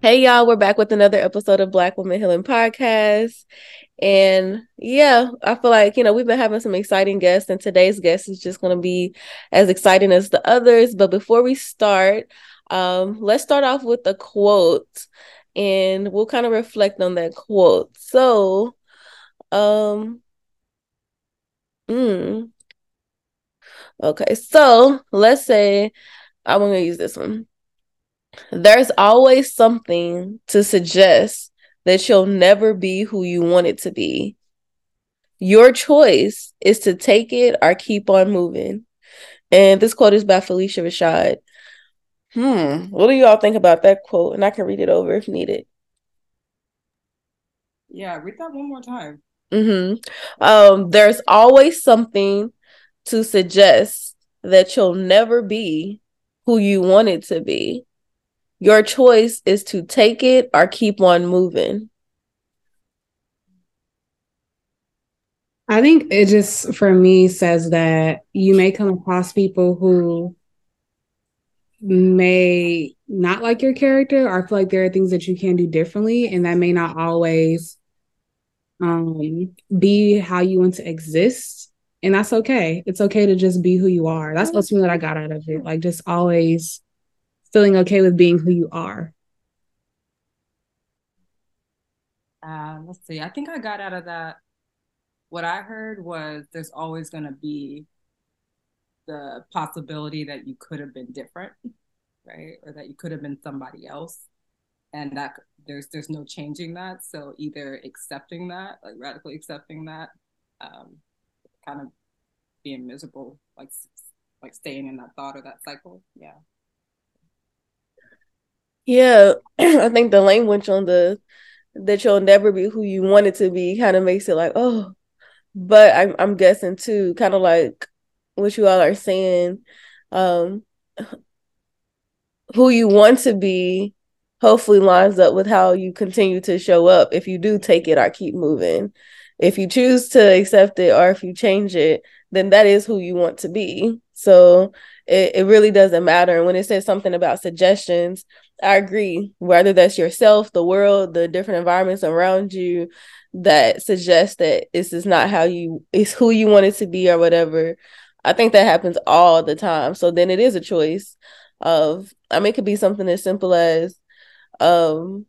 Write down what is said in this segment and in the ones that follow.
Hey y'all, we're back with another episode of Black Women Healing Podcast. And yeah, I feel like, you know, we've been having some exciting guests, and today's guest is just going to be as exciting as the others. But before we start, um, let's start off with a quote and we'll kind of reflect on that quote. So, um, mm, okay, so let's say I'm going to use this one. There's always something to suggest that you'll never be who you want it to be. Your choice is to take it or keep on moving. And this quote is by Phylicia Rashad. Hmm. What do y'all think about that quote? And I can read it over if needed. Yeah, read that one more time. Mm-hmm. Um, there's always something to suggest that you'll never be who you want it to be. Your choice is to take it or keep on moving. I think it just, for me, says that you may come across people who may not like your character or feel like there are things that you can do differently, and that may not always um, be how you want to exist. And that's okay. It's okay to just be who you are. That's what's what I got out of it. Like, just always feeling okay with being who you are? Uh, let's see. I think I got out of that. What I heard was there's always going to be the possibility that you could have been different, right? Or that you could have been somebody else. And that there's there's no changing that. So either accepting that, like radically accepting that, um, kind of being miserable, like like staying in that thought or that cycle. Yeah. Yeah, I think the language on the that you'll never be who you wanted to be kind of makes it like, oh, but I'm I'm guessing too, kind of like what you all are saying, um, who you want to be hopefully lines up with how you continue to show up if you do take it or keep moving. If you choose to accept it or if you change it, then that is who you want to be. So it, it really doesn't matter. And when it says something about suggestions, I agree. Whether that's yourself, the world, the different environments around you that suggest that this is not how you, it's who you want it to be or whatever. I think that happens all the time. So then it is a choice of, I mean, it could be something as simple as, um,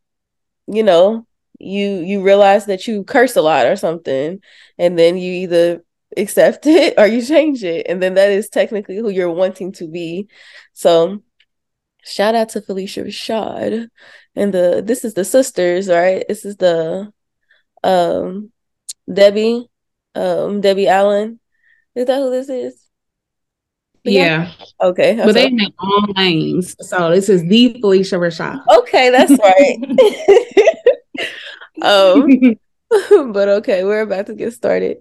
you know, you you realize that you curse a lot or something, and then you either accept it or you change it, and then that is technically who you're wanting to be. So shout out to Phylicia Rashad and the this is the sisters, right? This is the um Debbie, um Debbie Allen. Is that who this is? Yeah. Okay. But they in all names. So this is the Phylicia Rashad. Okay, that's right. um but okay, we're about to get started.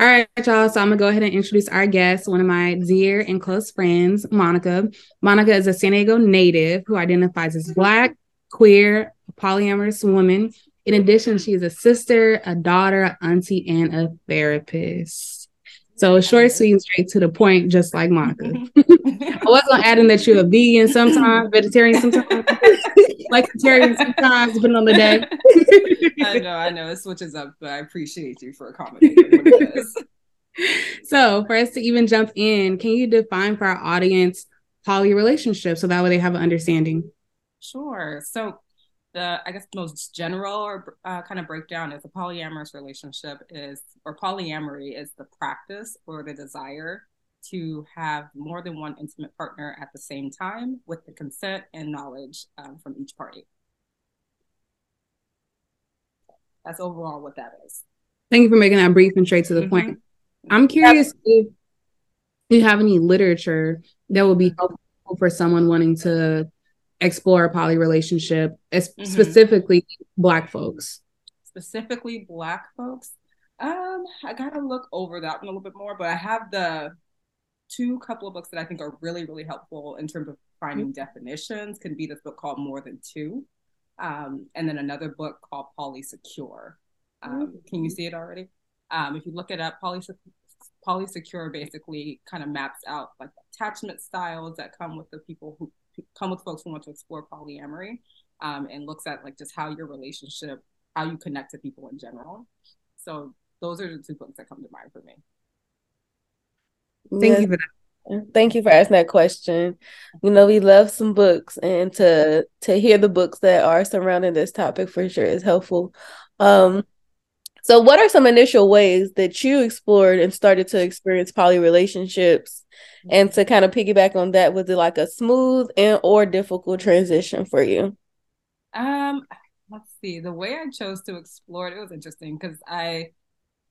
All right, y'all. So I'm gonna go ahead and introduce our guest, one of my dear and close friends, Monica. Monica is a San Diego native who identifies as Black, queer, polyamorous woman. In addition, she is a sister, a daughter, auntie, and a therapist. So short, sweet, and straight to the point, just like Monica. I wasn't adding that you're a vegan sometimes, vegetarian sometimes, vegetarian sometimes, depending on the day. I know, I know, it switches up, but I appreciate you for accommodating. so, for us to even jump in, can you define for our audience poly relationships so that way they have an understanding? Sure. So, the I guess most general or uh, kind of breakdown is a polyamorous relationship is or polyamory is the practice or the desire to have more than one intimate partner at the same time with the consent and knowledge um, from each party. That's overall what that is. Thank you for making that brief and straight to the mm-hmm. point. I'm curious if you have any literature that would be helpful for someone wanting to explore a poly relationship, mm-hmm. specifically Black folks? Specifically, Black folks. Um, I gotta look over that one a little bit more, but I have the two couple of books that I think are really, really helpful in terms of finding mm-hmm. definitions. Can be this book called More Than Two, um, and then another book called Polysecure. Um, mm-hmm. Can you see it already? Um, if you look it up, Polysecure polysecure basically kind of maps out like attachment styles that come with the people who come with folks who want to explore polyamory um, and looks at like just how your relationship, how you connect to people in general. So those are the two books that come to mind for me. Thank yes. you for that. Thank you for asking that question. You know, we love some books and to to hear the books that are surrounding this topic for sure is helpful. Um so what are some initial ways that you explored and started to experience poly relationships? And to kind of piggyback on that was it like a smooth and or difficult transition for you? Um let's see the way i chose to explore it, it was interesting because i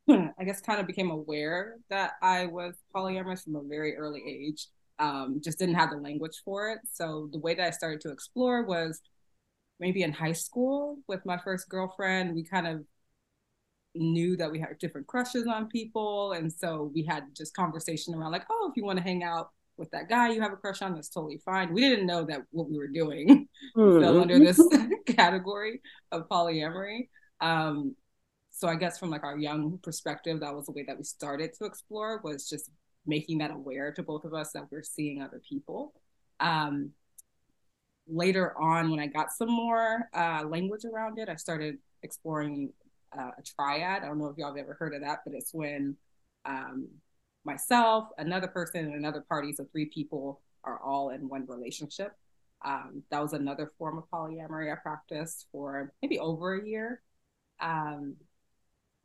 i guess kind of became aware that i was polyamorous from a very early age um just didn't have the language for it. So the way that i started to explore was maybe in high school with my first girlfriend we kind of knew that we had different crushes on people. And so we had just conversation around like oh if you want to hang out with that guy you have a crush on that's totally fine. We didn't know that what we were doing. Mm. fell under this category of polyamory. Um so i guess from like our young perspective that was the way that we started to explore was just making that aware to both of us that we're seeing other people. Um later on when i got some more uh language around it i started exploring uh, a triad. I don't know if y'all have ever heard of that, but it's when um, myself, another person, and another party, so three people are all in one relationship. Um, that was another form of polyamory I practiced for maybe over a year. Um,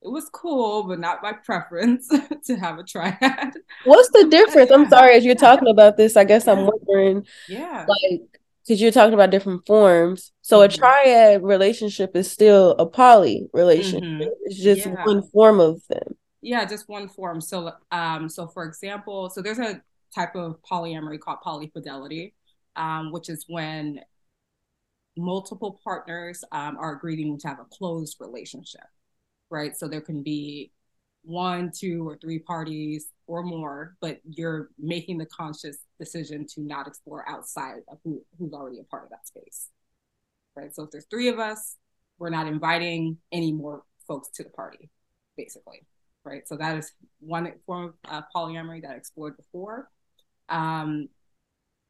it was cool, but not my preference to have a triad. What's the difference? I'm sorry, as you're talking about this, I guess I'm wondering. Yeah. Like, because you're talking about different forms. So mm-hmm. a triad relationship is still a poly relationship. Mm-hmm. It's just yeah. one form of them. Yeah, just one form. So um so for example, so there's a type of polyamory called polyfidelity, um, which is when multiple partners um, are agreeing to have a closed relationship, right? So there can be one, two, or three parties or more, but you're making the conscious decision to not explore outside of who, who's already a part of that space. Right. So if there's three of us, we're not inviting any more folks to the party, basically. Right. So that is one form of uh, polyamory that I explored before. Um,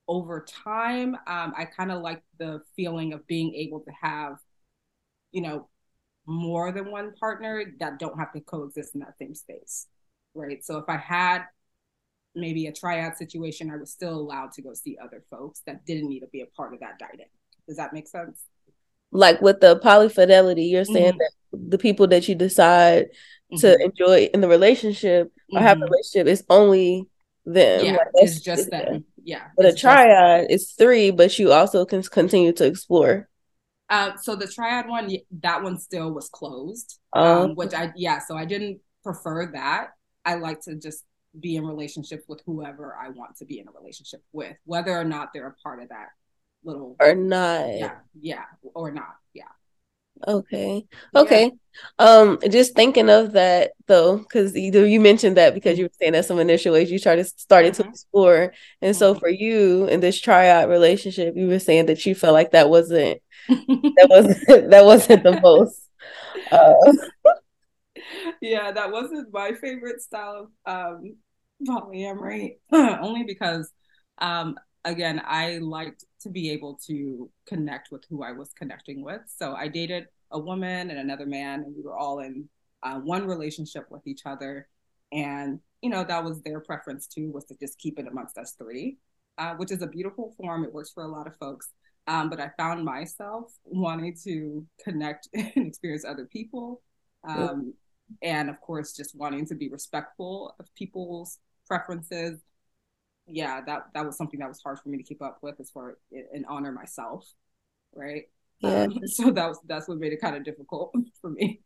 over time, um, I kind of like the feeling of being able to have, you know, more than one partner that don't have to coexist in that same space. Right. So if I had maybe a triad situation, I was still allowed to go see other folks that didn't need to be a part of that dynamic. Does that make sense? Like with the polyfidelity, you're saying mm-hmm. that the people that you decide mm-hmm. to enjoy in the relationship or mm-hmm. have a mm-hmm. relationship is only them. Yeah, like it's just them. them. Yeah. But a triad is three, but you also can continue to explore. Uh, so the triad one, that one still was closed, um, um, which I yeah. So I didn't prefer that. I like to just be in relationships with whoever I want to be in a relationship with, whether or not they're a part of that little or not. Yeah, yeah, or not. Yeah. Okay. Okay. Yeah. Um, just thinking of that though, because either you mentioned that because you were saying that some initial ways you started started mm-hmm. to explore, and mm-hmm. so for you in this triad relationship, you were saying that you felt like that wasn't that wasn't that wasn't the most. Uh, yeah, that wasn't my favorite style of um, polyamory only because um again I liked to be able to connect with who I was connecting with. So I dated a woman and another man and we were all in uh, one relationship with each other. And you know that was their preference too was to just keep it amongst us three uh, which is a beautiful form. It works for a lot of folks. Um, but i found myself wanting to connect and experience other people um, and of course just wanting to be respectful of people's preferences yeah that that was something that was hard for me to keep up with as far and honor myself right yeah. Um, so that was that's what made it kind of difficult for me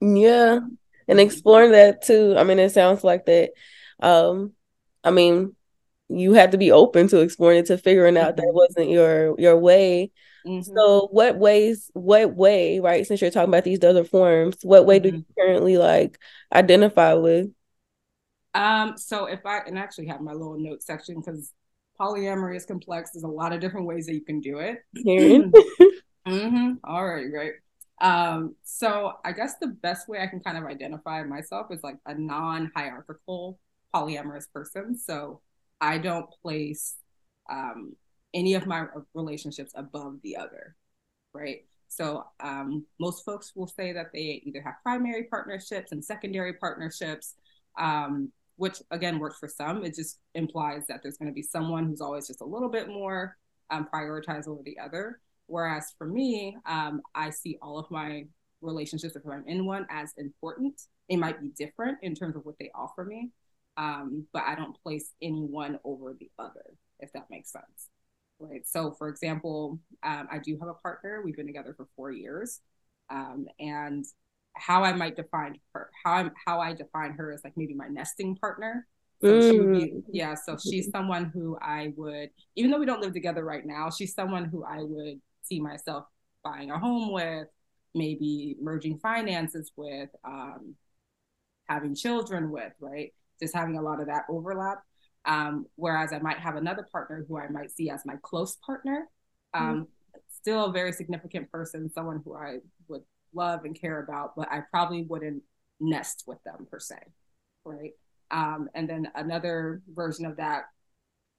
yeah and exploring that too i mean it sounds like that um i mean you had to be open to exploring it to figuring out mm-hmm. that wasn't your your way mm-hmm. so what ways what way right since you're talking about these other forms what way mm-hmm. do you currently like identify with um so if i and I actually have my little note section because polyamory is complex there's a lot of different ways that you can do it mm-hmm. all right great um, so I guess the best way I can kind of identify myself is like a non-hierarchical polyamorous person. So I don't place um, any of my relationships above the other, right? So um, most folks will say that they either have primary partnerships and secondary partnerships, um, which again works for some. It just implies that there's going to be someone who's always just a little bit more um, prioritized over the other. Whereas for me, um, I see all of my relationships, if I'm in one, as important. They might be different in terms of what they offer me, um, but I don't place any one over the other, if that makes sense. Right. So, for example, um, I do have a partner. We've been together for four years, um, and how I might define her, how I'm, how I define her is like maybe my nesting partner. So mm. she would be, mm. yeah. So she's someone who I would, even though we don't live together right now, she's someone who I would see myself buying a home with, maybe merging finances with, um, having children with, right? Just having a lot of that overlap. Um, whereas I might have another partner who I might see as my close partner, um, mm-hmm. still a very significant person, someone who I would love and care about, but I probably wouldn't nest with them per se, right? Um, and then another version of that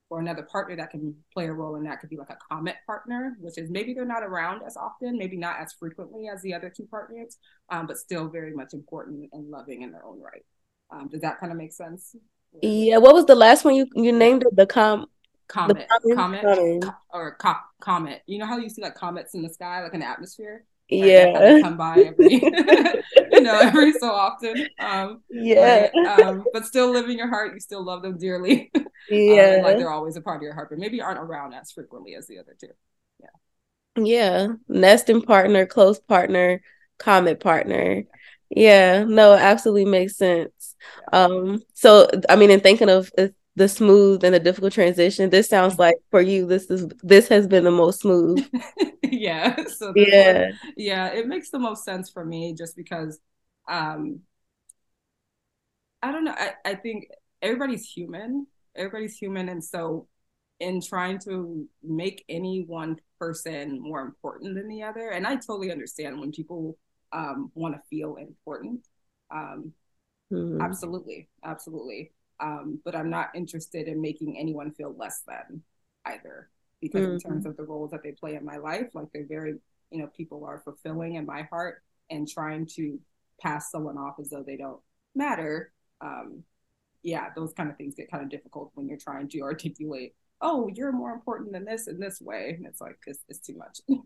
or another partner that can play a role in that could be like a comet partner, which is maybe they're not around as often, maybe not as frequently as the other two partners, um, but still very much important and loving in their own right. Um, does that kind of make sense? Yeah. What was the last one you you named it? The com comet, the comment, comment, or co- comet. You know how you see like comets in the sky, like in the atmosphere? Yeah. come by every you know every so often. Um yeah. but, um, but still live in your heart you still love them dearly. Yeah um, like they're always a part of your heart but maybe aren't around as frequently as the other two. Yeah. Yeah. Nesting partner close partner comet partner. Yeah. No absolutely makes sense. Yeah. um so i mean in thinking of the smooth and the difficult transition. This sounds like for you, this is this has been the most smooth. yeah. So yeah, one, yeah, it makes the most sense for me just because um I don't know. I, I think everybody's human. Everybody's human. And so in trying to make any one person more important than the other, and I totally understand when people um want to feel important. Um mm-hmm. absolutely, absolutely. Um, but I'm not interested in making anyone feel less than either, because mm-hmm. in terms of the roles that they play in my life, like they're very, you know, people are fulfilling in my heart, and trying to pass someone off as though they don't matter. Um, yeah, those kind of things get kind of difficult when you're trying to articulate, oh, you're more important than this in this way, and it's like it's, it's too much.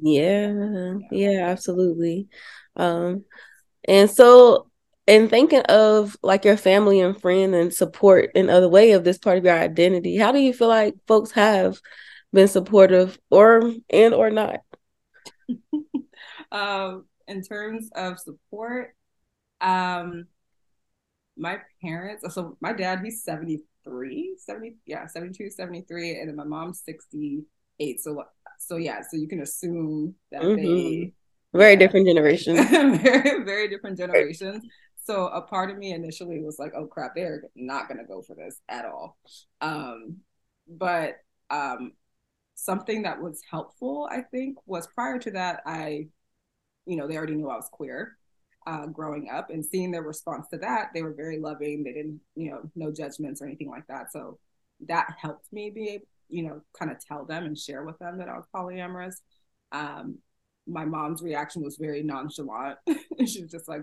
yeah, yeah, yeah, absolutely. Um, and so and thinking of like your family and friend and support in other way of this part of your identity how do you feel like folks have been supportive or and or not? Um in terms of support um my parents so my dad he's 73 70 yeah 72 73 and then my mom's 68 so so yeah so you can assume that mm-hmm. they very yeah, different generations. very very different generations so a part of me initially was like, oh crap, they're not gonna go for this at all. Um, but um, something that was helpful, I think, was prior to that, I, you know, they already knew I was queer. uh, growing up and seeing their response to that, they were very loving. They didn't, you know, no judgments or anything like that. So that helped me be able, you know, kind of tell them and share with them that I was polyamorous. Um, my mom's reaction was very nonchalant. she was just like,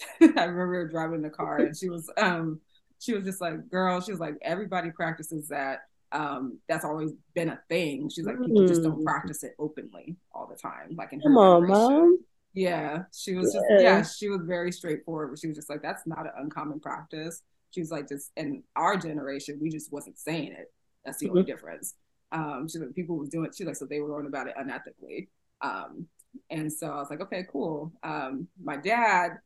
I remember driving the car and she was, um, she was just like, girl, she was like, everybody practices that. Um, that's always been a thing. She's like, people just don't mm. practice it openly all the time. Like in her Come on, mom. Yeah, she was just yeah. yeah, she was very straightforward. She was just like, that's not an uncommon practice. She was like, just in our generation, we just wasn't saying it. That's the mm-hmm. only difference. Um, she like people was doing. She's like, so they were going about it unethically. Um, and so I was like, okay, cool. Um, my dad,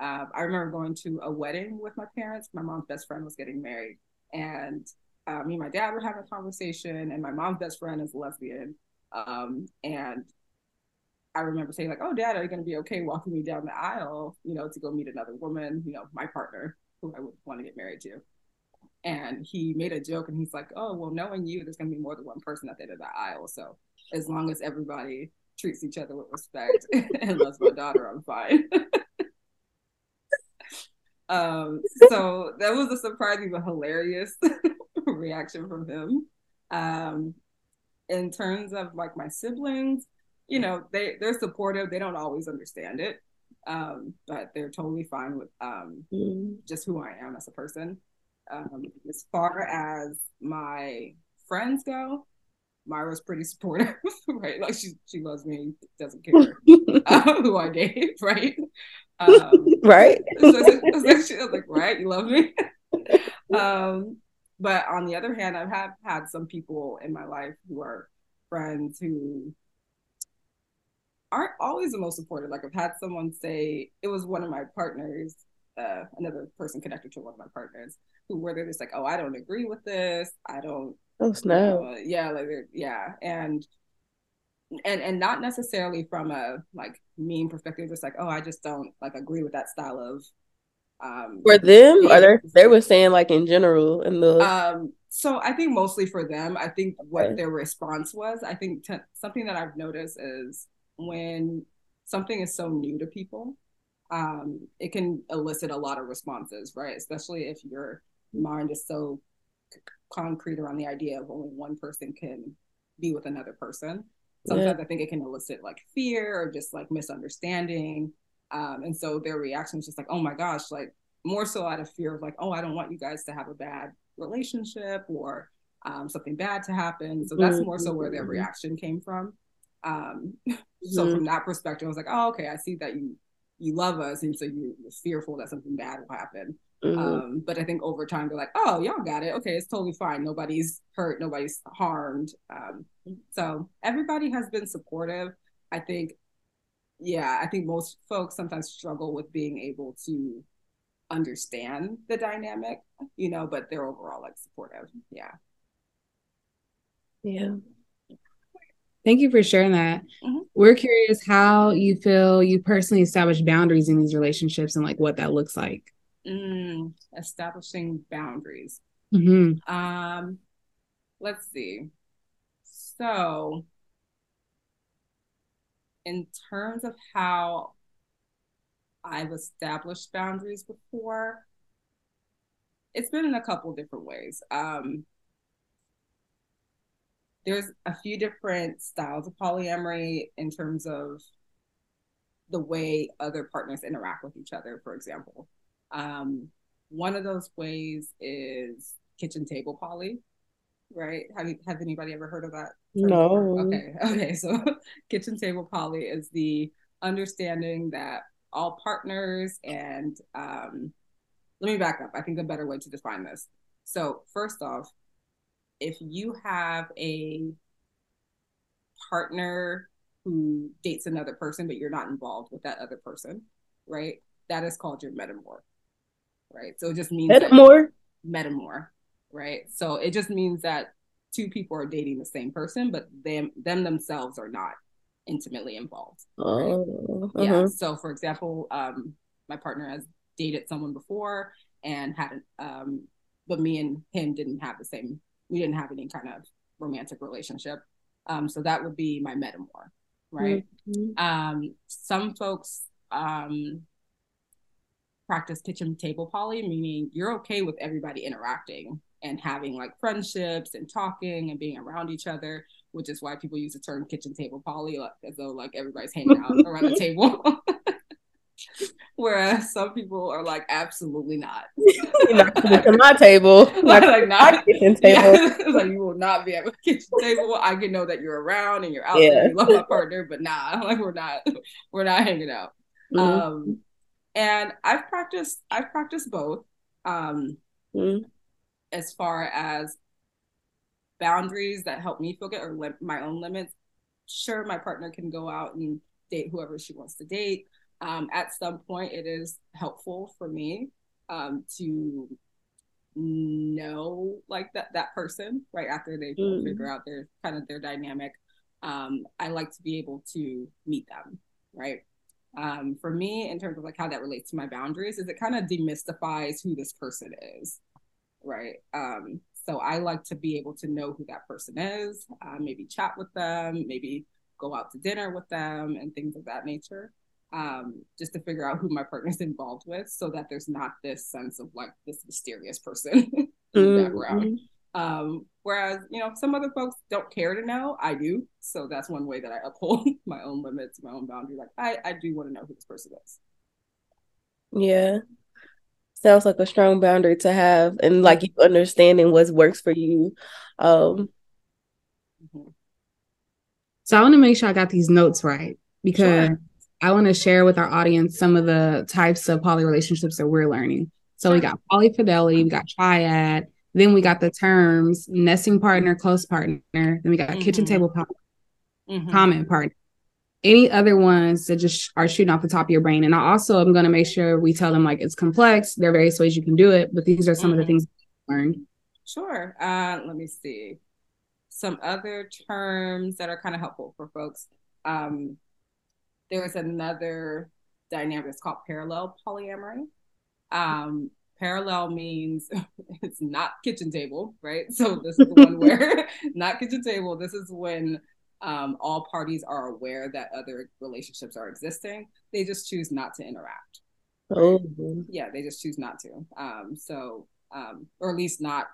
uh, I remember going to a wedding with my parents. My mom's best friend was getting married, and uh, me and my dad were having a conversation, and my mom's best friend is a lesbian. Um, and I remember saying like, "Oh, Dad, are you going to be okay walking me down the aisle, you know, to go meet another woman, you know, my partner, who I would want to get married to?" And he made a joke, and he's like, "Oh, well, knowing you, there's going to be more than one person at the end of that aisle. So as long as everybody treats each other with respect and loves my daughter, I'm fine." um, so that was a surprising but hilarious reaction from him. Um, in terms of like my siblings, you know, they they're supportive. They don't always understand it, um, but they're totally fine with um, mm. just who I am as a person. Um, as far as my friends go, Myra's pretty supportive, right? Like she she loves me, doesn't care uh, who I date, right? Um, right. So, so she was like, right, you love me. um, but on the other hand, I've had had some people in my life who are friends who aren't always the most supportive. Like I've had someone say it was one of my partners, uh, another person connected to one of my partners, who were they're just like, oh, I don't agree with this. I don't. Oh snap! Uh, yeah, like yeah, and and and not necessarily from a like mean perspective, just like oh, I just don't like agree with that style of. Um, for them, or they they were saying like in general in the. Um, so I think mostly for them, I think what okay. their response was. I think t- something that I've noticed is when something is so new to people, um, it can elicit a lot of responses, right? Especially if your mind is so c- concrete around the idea of only one person can be with another person. Sometimes yeah. I think it can elicit like fear or just like misunderstanding. Um, and so their reaction is just like, oh my gosh, like more so out of fear of like, oh, I don't want you guys to have a bad relationship or um, something bad to happen. So that's more so where their mm-hmm. reaction came from. Um, so mm-hmm. from that perspective, I was like, oh, okay, I see that you you love us, and so you're fearful that something bad will happen. Mm-hmm. Um, but I think over time they're like, oh, y'all got it. Okay, it's totally fine. Nobody's hurt. Nobody's harmed. Um, so everybody has been supportive. I think, yeah, I think most folks sometimes struggle with being able to understand the dynamic, you know, but they're overall like supportive. Yeah. Yeah. Thank you for sharing that. Mm-hmm. We're curious how you feel you personally establish boundaries in these relationships and like what that looks like. Mm, establishing boundaries. Mm-hmm. Um, let's see. So, in terms of how I've established boundaries before, it's been in a couple different ways. Um, there's a few different styles of polyamory in terms of the way other partners interact with each other, for example. Um, one of those ways is kitchen table poly, right? Have you, have anybody ever heard of that? No. Okay. Okay. So kitchen table poly is the understanding that all partners and um, let me back up. I think a better way to define this. So first off, if you have a partner who dates another person, but you're not involved with that other person, right? That is called your metamour, right? So it just means metamour, metamour, right? So it just means that two people are dating the same person, but them them themselves are not intimately involved. Right? Oh, uh-huh. Yeah. So for example, um, my partner has dated someone before and had, um, but me and him didn't have the same we didn't have any kind of romantic relationship. Um, so that would be my metamour, right? Mm-hmm. Um, some folks um, practice kitchen table poly, meaning you're okay with everybody interacting and having like friendships and talking and being around each other, which is why people use the term kitchen table poly, like, as though like everybody's hanging out around the table. Whereas some people are like, absolutely not. You're not coming to my table. like, like not kitchen table. Yeah. like you will not be at my kitchen table. I can know that you're around and you're out yeah. there. You love my partner, but nah, like we're not, we're not hanging out. Mm-hmm. Um, and I've practiced, I've practiced both. Um, mm-hmm. as far as boundaries that help me feel good or li- my own limits. Sure, my partner can go out and date whoever she wants to date um, at some point it is helpful for me um, to know like that that person right after they mm. figure out their kind of their dynamic um, i like to be able to meet them right um, for me in terms of like how that relates to my boundaries is it kind of demystifies who this person is right um, so i like to be able to know who that person is uh, maybe chat with them maybe go out to dinner with them and things of that nature um, just to figure out who my partner's involved with so that there's not this sense of like this mysterious person in the mm-hmm. background. Um, whereas, you know, some other folks don't care to know. I do. So that's one way that I uphold my own limits, my own boundary. Like I, I do want to know who this person is. Yeah. Sounds like a strong boundary to have and like you understanding what works for you. Um mm-hmm. so I want to make sure I got these notes right because sure. I want to share with our audience some of the types of poly relationships that we're learning. So we got polyfidelity, we got triad, then we got the terms nesting partner, close partner, then we got mm-hmm. kitchen table partner, mm-hmm. common partner. Any other ones that just are shooting off the top of your brain. And I also am going to make sure we tell them like it's complex. There are various ways you can do it, but these are some mm-hmm. of the mm-hmm. things learned. Sure. Uh, let me see. Some other terms that are kind of helpful for folks. Um, there was another dynamic that's called parallel polyamory. Um, parallel means it's not kitchen table, right? So this is the one where not kitchen table. This is when um, all parties are aware that other relationships are existing. They just choose not to interact. Oh, yeah, they just choose not to. Um, so, um, or at least not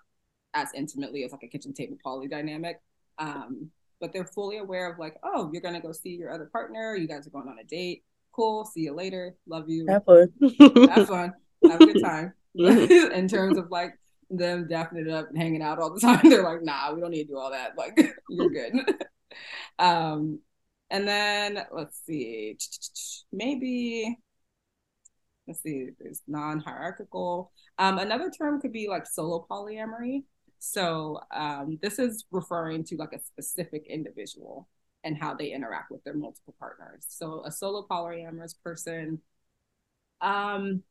as intimately as like a kitchen table poly dynamic. Um, but they're fully aware of like, oh, you're gonna go see your other partner. You guys are going on a date. Cool. See you later. Love you. Have fun. Have fun. Have a good time. Mm-hmm. in terms of like them dapping it up and hanging out all the time, they're like, nah, we don't need to do all that. Like, you're good. um, and then let's see, maybe let's see, there's non-hierarchical. Um, another term could be like solo polyamory. So um, this is referring to like a specific individual and how they interact with their multiple partners. So a solo polyamorous person um,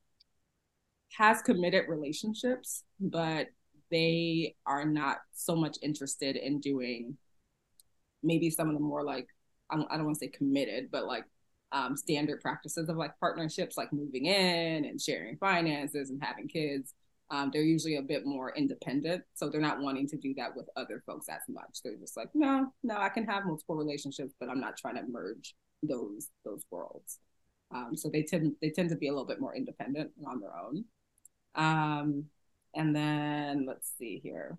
has committed relationships, but they are not so much interested in doing maybe some of the more like I don't, don't want to say committed, but like um, standard practices of like partnerships, like moving in and sharing finances and having kids um, they're usually a bit more independent. So they're not wanting to do that with other folks as much. They're just like, no, no, I can have multiple relationships, but I'm not trying to merge those those worlds. Um, so they tend they tend to be a little bit more independent and on their own. Um, and then let's see here.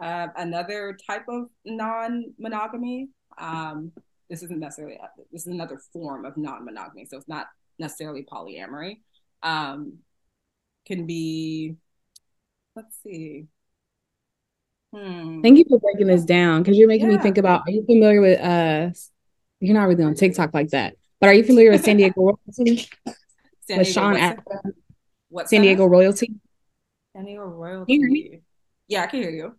Uh, another type of non-monogamy. Um, this isn't necessarily this is another form of non-monogamy, so it's not necessarily polyamory um, can be, let's see. Hmm. Thank you for breaking this down because you're making yeah. me think about. Are you familiar with uh? You're not really on TikTok like that, but are you familiar with San Diego Royalty? San with Sean Astin? What San Diego Royalty? San Diego Royalty. Yeah, I can hear you.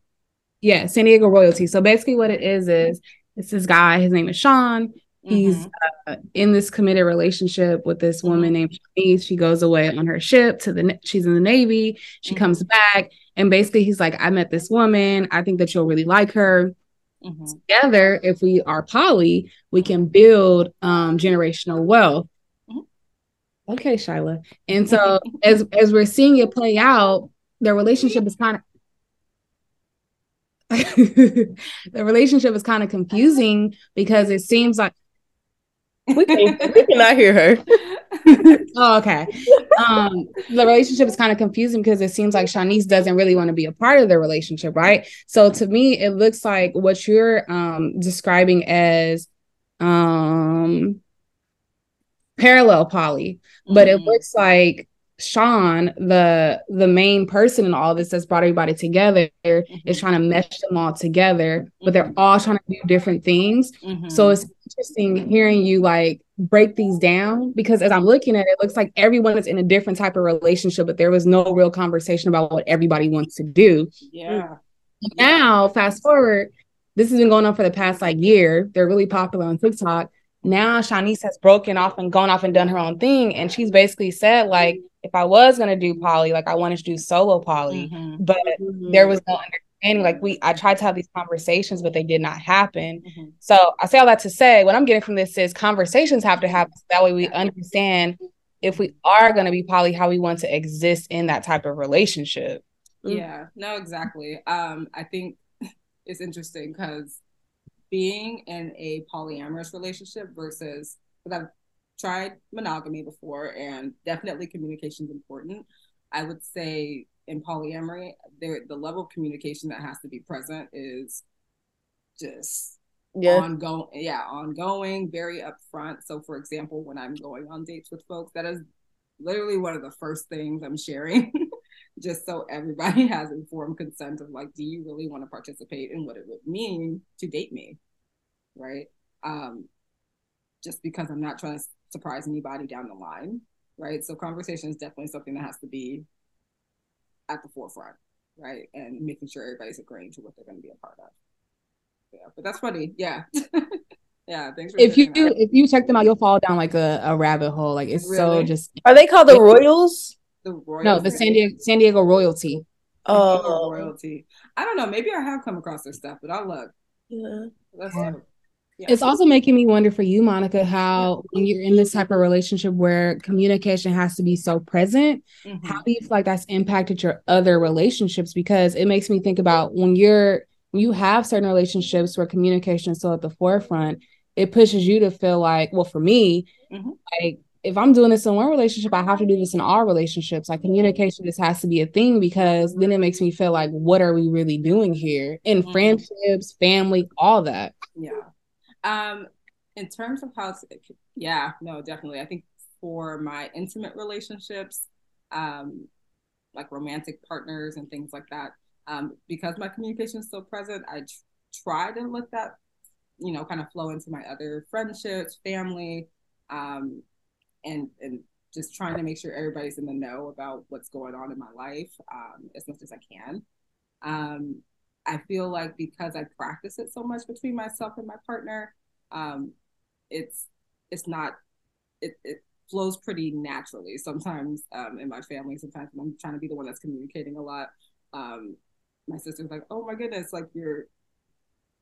Yeah, San Diego Royalty. So basically, what it is is it's this guy. His name is Sean. He's mm-hmm. uh, in this committed relationship with this woman mm-hmm. named Shanice. She goes away on her ship to the. She's in the Navy. She mm-hmm. comes back, and basically, he's like, "I met this woman. I think that you'll really like her." Mm-hmm. Together, if we are poly, we can build um, generational wealth. Okay, Shyla. And so, as as we're seeing it play out, their relationship is kind of the relationship is kind of confusing because it seems like we can we cannot hear her. oh, okay. Um, the relationship is kind of confusing because it seems like Shanice doesn't really want to be a part of the relationship, right? So to me, it looks like what you're um describing as um parallel poly, but mm-hmm. it looks like Sean, the the main person in all this that's brought everybody together, mm-hmm. is trying to mesh them all together, but they're mm-hmm. all trying to do different things. Mm-hmm. So it's interesting hearing you like break these down because as I'm looking at it, it looks like everyone is in a different type of relationship, but there was no real conversation about what everybody wants to do. Yeah. Now, fast forward, this has been going on for the past like year. They're really popular on TikTok. Now Shanice has broken off and gone off and done her own thing. And she's basically said, like, if I was gonna do poly, like I wanted to do solo poly, mm-hmm. but mm-hmm. there was no understanding. Like we, I tried to have these conversations, but they did not happen. Mm-hmm. So I say all that to say, what I'm getting from this is conversations have to happen. So that way we understand if we are gonna be poly, how we want to exist in that type of relationship. Yeah, no, exactly. Um, I think it's interesting because being in a polyamorous relationship versus because I've tried monogamy before and definitely communication is important. I would say in polyamory, there the level of communication that has to be present is just yeah. ongoing yeah ongoing very upfront so for example when i'm going on dates with folks that is literally one of the first things i'm sharing just so everybody has informed consent of like do you really want to participate in what it would mean to date me right um just because i'm not trying to surprise anybody down the line, right? So conversation is definitely something that has to be at the forefront, right? And making sure everybody's agreeing to what they're going to be a part of. Yeah, but that's funny. Yeah. yeah. Thanks if you that. if you check them out, you'll fall down like a, a rabbit hole. Like it's really? so just. Are they called the Royals? The Royals. No, the San Diego San Diego Royalty. Oh, royalty. I don't know. Maybe I have come across their stuff, but I'll look. Yeah. That's yeah. It's also making me wonder for you, Monica, how when you're in this type of relationship where communication has to be so present, mm-hmm. how do you feel like that's impacted your other relationships? Because it makes me think about when you're when you have certain relationships where communication is still at the forefront, it pushes you to feel like, well, for me, mm-hmm. like if I'm doing this in one relationship, I have to do this in all relationships. Like communication just has to be a thing because then it makes me feel like, what are we really doing here in mm-hmm. friendships, family, all that? Yeah. Um, in terms of how, yeah, no, definitely. I think for my intimate relationships, um, like romantic partners and things like that, um, because my communication is still present, I tr- try to let that, you know, kind of flow into my other friendships, family, um, and and just trying to make sure everybody's in the know about what's going on in my life um, as much as I can. Um, I feel like because I practice it so much between myself and my partner, um, it's it's not it, it flows pretty naturally. Sometimes um, in my family, sometimes I'm trying to be the one that's communicating a lot. Um, my sister's like, "Oh my goodness, like you're."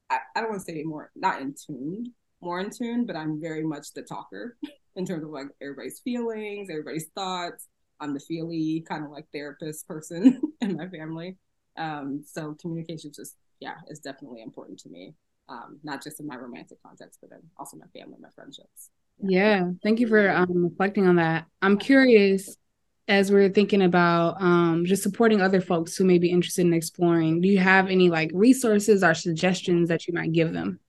I, I don't want to say more not in tune, more in tune, but I'm very much the talker in terms of like everybody's feelings, everybody's thoughts. I'm the feely kind of like therapist person in my family. Um, so communication just yeah is definitely important to me, um, not just in my romantic context, but then also my family, my friendships. Yeah, yeah thank you for um, reflecting on that. I'm curious as we're thinking about um, just supporting other folks who may be interested in exploring. Do you have any like resources or suggestions that you might give them?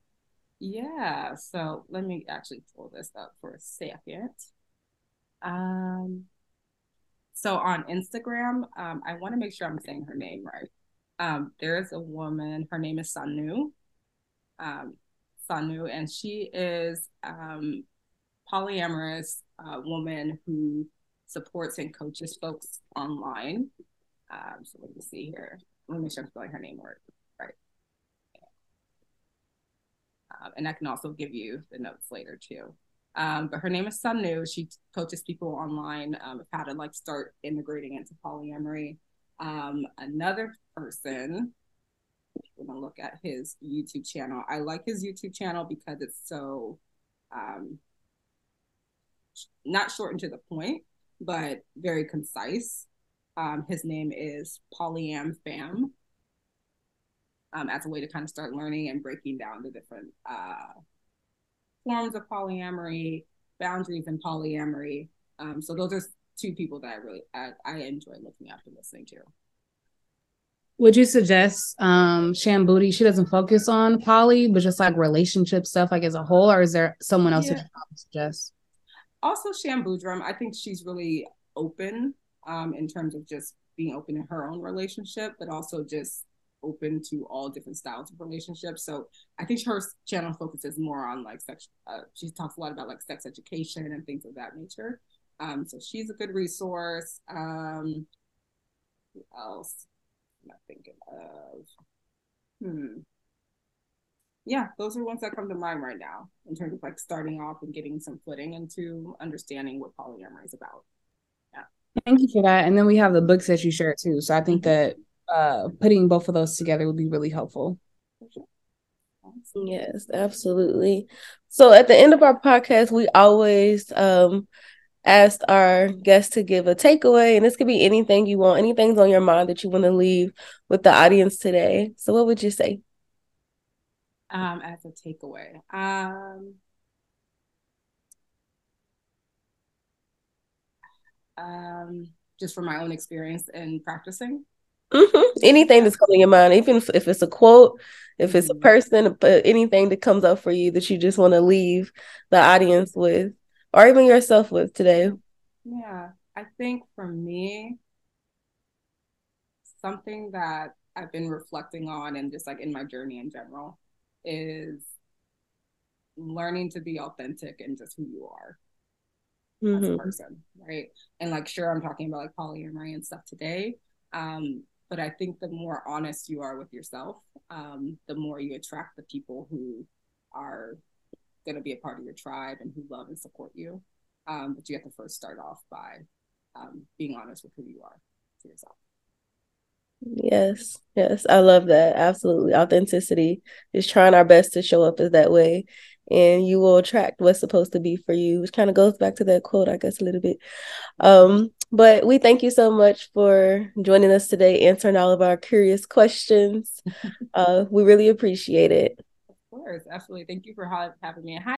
Yeah, so let me actually pull this up for a second. Um, so on Instagram, um, I want to make sure I'm saying her name right. Um, there is a woman, her name is Sanu. Um, Sanu, and she is um, polyamorous uh, woman who supports and coaches folks online. Um, so let me see here. Let me make sure I'm spelling her name right. And I can also give you the notes later too. Um, but her name is Sanu. She coaches people online um, how to like start integrating into polyamory. Um, another person, we're gonna look at his YouTube channel. I like his YouTube channel because it's so um, not short and to the point, but very concise. Um, his name is Polyam Fam. Um, as a way to kind of start learning and breaking down the different uh, forms of polyamory, boundaries in polyamory, Um, so those are two people that I really I, I enjoy looking and listening to. Would you suggest um Shan She doesn't focus on poly, but just like relationship stuff, like as a whole, or is there someone else yeah. that you suggest? Also, Shan Boodram, I think she's really open um, in terms of just being open in her own relationship, but also just open to all different styles of relationships. So I think her channel focuses more on like sex. Uh, she talks a lot about like sex education and things of that nature. Um, so she's a good resource. Um, who else? I'm thinking of. Hmm. Yeah, those are ones that come to mind right now in terms of like starting off and getting some footing into understanding what polyamory is about. Yeah. Thank you for that. And then we have the books that you share too. So I think that uh, putting both of those together would be really helpful. Yes, absolutely. So at the end of our podcast, we always um, ask our guests to give a takeaway, and this could be anything you want, anything's on your mind that you want to leave with the audience today. So, what would you say? Um, as a takeaway, um, um, just from my own experience in practicing. Mm-hmm. Anything that's coming in your mind, even if, if it's a quote, if it's a mm-hmm. person, but anything that comes up for you that you just want to leave the audience with, or even yourself with today. Yeah, I think for me, something that I've been reflecting on and just like in my journey in general is learning to be authentic and just who you are mm-hmm. as a mm-hmm. person, right? And like, sure, I'm talking about like polyamory and stuff today. Um, but I think the more honest you are with yourself, um, the more you attract the people who are going to be a part of your tribe and who love and support you. Um, but you have to first start off by um, being honest with who you are to yourself. Yes, yes, I love that. Absolutely. Authenticity is trying our best to show up as that way and you will attract what's supposed to be for you, which kind of goes back to that quote, I guess, a little bit. Um, but we thank you so much for joining us today, answering all of our curious questions. uh, we really appreciate it. Of course, absolutely. Thank you for having me. Hi.